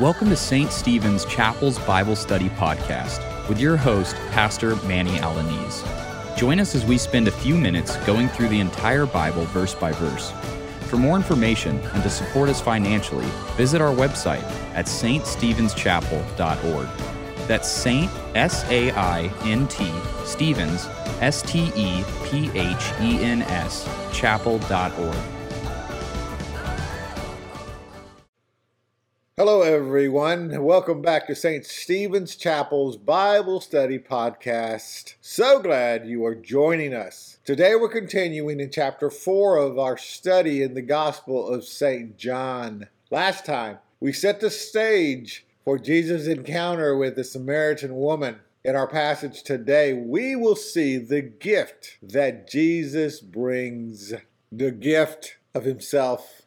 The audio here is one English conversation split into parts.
Welcome to St. Stephen's Chapel's Bible Study Podcast with your host, Pastor Manny Alaniz. Join us as we spend a few minutes going through the entire Bible verse by verse. For more information and to support us financially, visit our website at ststephenschapel.org. That's Saint S A I N T Stephens S T E P H E N S chapel.org. everyone. Welcome back to St. Stephen's Chapel's Bible Study Podcast. So glad you are joining us. Today we're continuing in chapter 4 of our study in the Gospel of St. John. Last time, we set the stage for Jesus' encounter with the Samaritan woman. In our passage today, we will see the gift that Jesus brings the gift of Himself.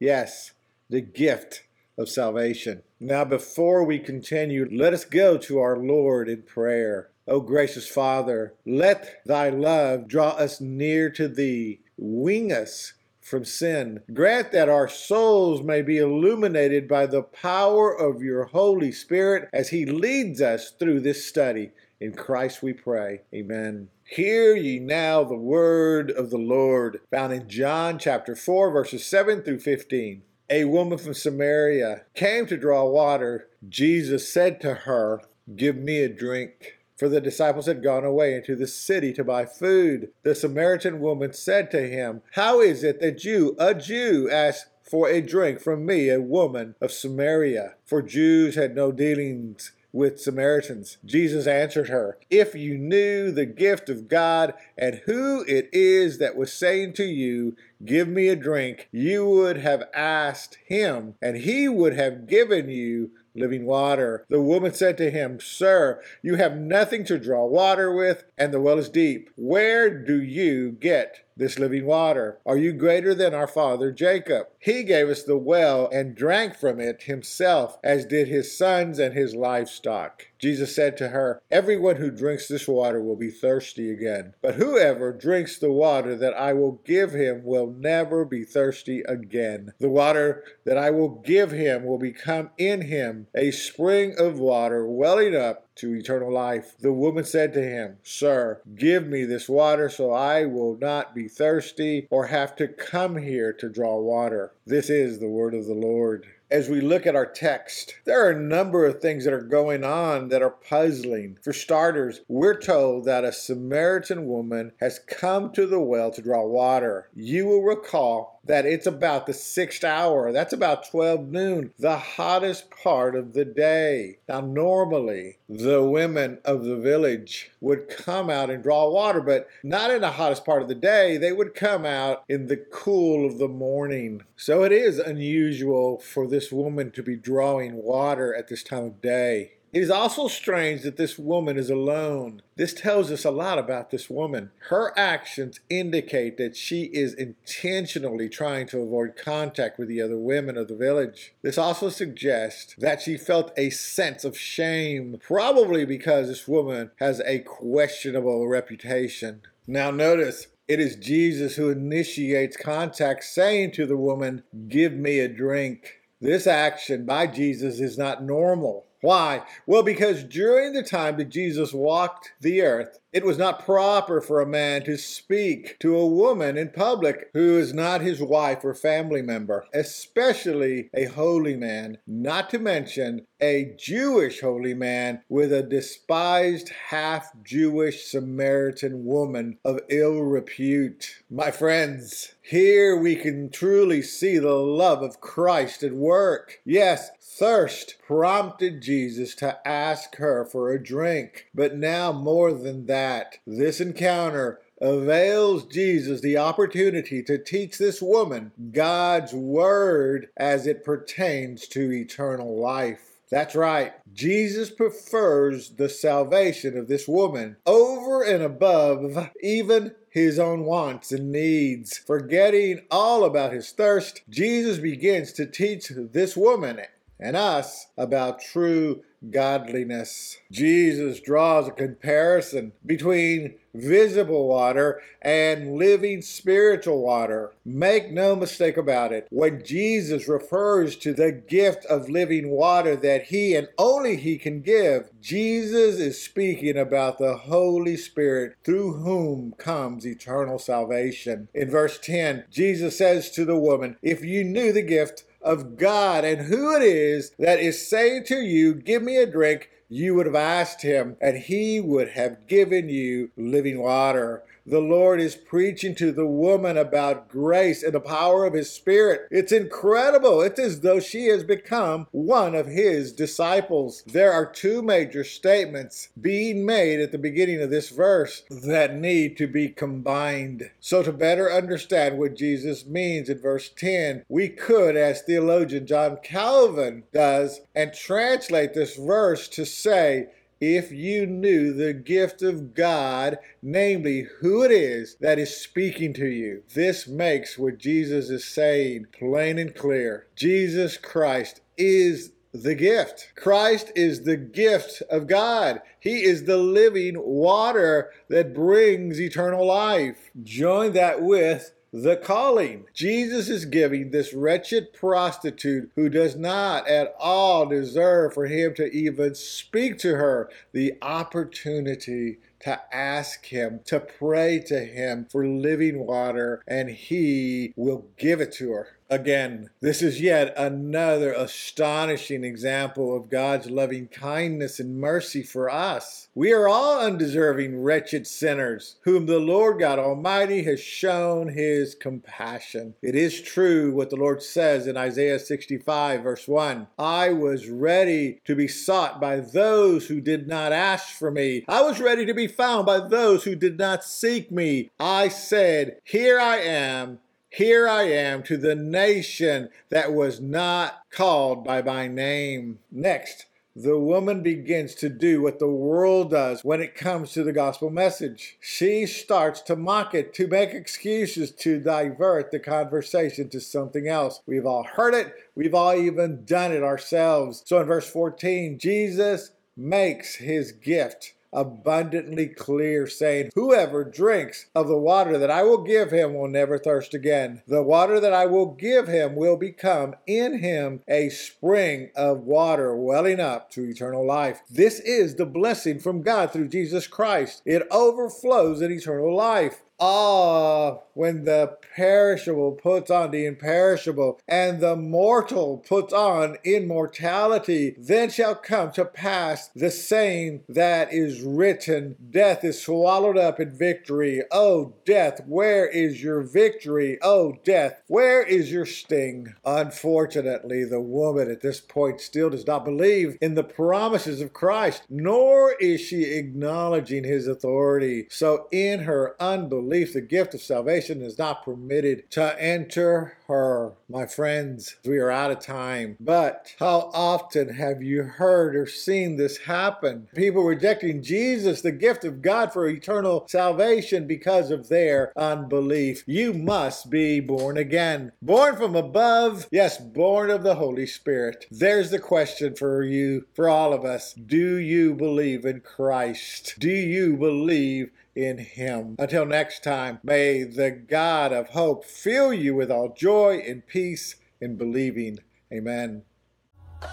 Yes, the gift of salvation. Now, before we continue, let us go to our Lord in prayer. O gracious Father, let thy love draw us near to thee, wing us from sin. Grant that our souls may be illuminated by the power of your Holy Spirit as he leads us through this study. In Christ we pray. Amen. Hear ye now the word of the Lord, found in John chapter 4, verses 7 through 15 a woman from Samaria came to draw water, Jesus said to her, Give me a drink. For the disciples had gone away into the city to buy food. The Samaritan woman said to him, How is it that you, a Jew, ask for a drink from me, a woman of Samaria? For Jews had no dealings with Samaritans. Jesus answered her, If you knew the gift of God and who it is that was saying to you, Give me a drink, you would have asked him, and he would have given you living water. The woman said to him, Sir, you have nothing to draw water with, and the well is deep. Where do you get this living water? Are you greater than our father Jacob? He gave us the well and drank from it himself, as did his sons and his livestock. Jesus said to her, Everyone who drinks this water will be thirsty again. But whoever drinks the water that I will give him will never be thirsty again. The water that I will give him will become in him a spring of water welling up to eternal life. The woman said to him, Sir, give me this water so I will not be thirsty or have to come here to draw water. This is the word of the Lord as we look at our text, there are a number of things that are going on that are puzzling. For starters, we're told that a Samaritan woman has come to the well to draw water. You will recall that it's about the sixth hour. That's about 12 noon, the hottest part of the day. Now, normally, the women of the village would come out and draw water, but not in the hottest part of the day. They would come out in the cool of the morning. So it is unusual for this woman to be drawing water at this time of day. It is also strange that this woman is alone. This tells us a lot about this woman. Her actions indicate that she is intentionally trying to avoid contact with the other women of the village. This also suggests that she felt a sense of shame, probably because this woman has a questionable reputation. Now, notice it is Jesus who initiates contact, saying to the woman, Give me a drink. This action by Jesus is not normal. Why? Well, because during the time that Jesus walked the earth, it was not proper for a man to speak to a woman in public who is not his wife or family member, especially a holy man, not to mention a Jewish holy man with a despised half Jewish Samaritan woman of ill repute. My friends, here we can truly see the love of Christ at work. Yes, thirst prompted Jesus to ask her for a drink, but now more than that, that this encounter avails Jesus the opportunity to teach this woman God's word as it pertains to eternal life. That's right. Jesus prefers the salvation of this woman over and above even his own wants and needs. Forgetting all about his thirst, Jesus begins to teach this woman and us about true godliness. Jesus draws a comparison between visible water and living spiritual water. Make no mistake about it. When Jesus refers to the gift of living water that he and only he can give, Jesus is speaking about the Holy Spirit through whom comes eternal salvation. In verse 10, Jesus says to the woman, If you knew the gift of God and who it is that is saying to you, Give me a drink, you would have asked him, and he would have given you living water. The Lord is preaching to the woman about grace and the power of His Spirit. It's incredible. It's as though she has become one of His disciples. There are two major statements being made at the beginning of this verse that need to be combined. So, to better understand what Jesus means in verse 10, we could, as theologian John Calvin does, and translate this verse to say, if you knew the gift of God, namely who it is that is speaking to you. This makes what Jesus is saying plain and clear. Jesus Christ is the gift. Christ is the gift of God. He is the living water that brings eternal life. Join that with the calling. Jesus is giving this wretched prostitute who does not at all deserve for him to even speak to her the opportunity to ask him, to pray to him for living water, and he will give it to her. Again, this is yet another astonishing example of God's loving kindness and mercy for us. We are all undeserving, wretched sinners, whom the Lord God Almighty has shown his compassion. It is true what the Lord says in Isaiah 65, verse 1 I was ready to be sought by those who did not ask for me, I was ready to be found by those who did not seek me. I said, Here I am here I am to the nation that was not called by my name. Next, the woman begins to do what the world does when it comes to the gospel message. She starts to mock it, to make excuses, to divert the conversation to something else. We've all heard it, we've all even done it ourselves. So in verse 14, Jesus makes his gift abundantly clear, saying, Whoever drinks of the water that I will give him will never thirst again. The water that I will give him will become in him a spring of water welling up to eternal life. This is the blessing from God through Jesus Christ. It overflows in eternal life. Ah, when the perishable puts on the imperishable, and the mortal puts on immortality, then shall come to pass the saying that is written Death is swallowed up in victory. Oh, death, where is your victory? Oh, death, where is your sting? Unfortunately, the woman at this point still does not believe in the promises of Christ, nor is she acknowledging his authority. So, in her unbelief, the gift of salvation is not permitted to enter her. My friends, we are out of time. But how often have you heard or seen this happen? People rejecting Jesus, the gift of God for eternal salvation because of their unbelief. You must be born again. Born from above, yes, born of the Holy Spirit. There's the question for you, for all of us. Do you believe in Christ? Do you believe in him. Until next time, may the God of hope fill you with all joy and peace in believing. Amen.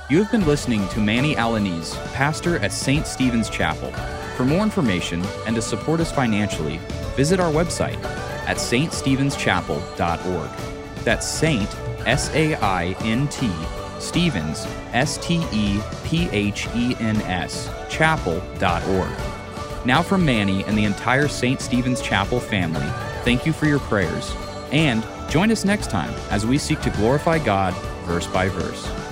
You have been listening to Manny Alaniz, pastor at St. Stephen's Chapel. For more information and to support us financially, visit our website at ststephenschapel.org. That's Saint, S A I N T, Stephens, S T E P H E N S, chapel.org. Now, from Manny and the entire St. Stephen's Chapel family, thank you for your prayers. And join us next time as we seek to glorify God verse by verse.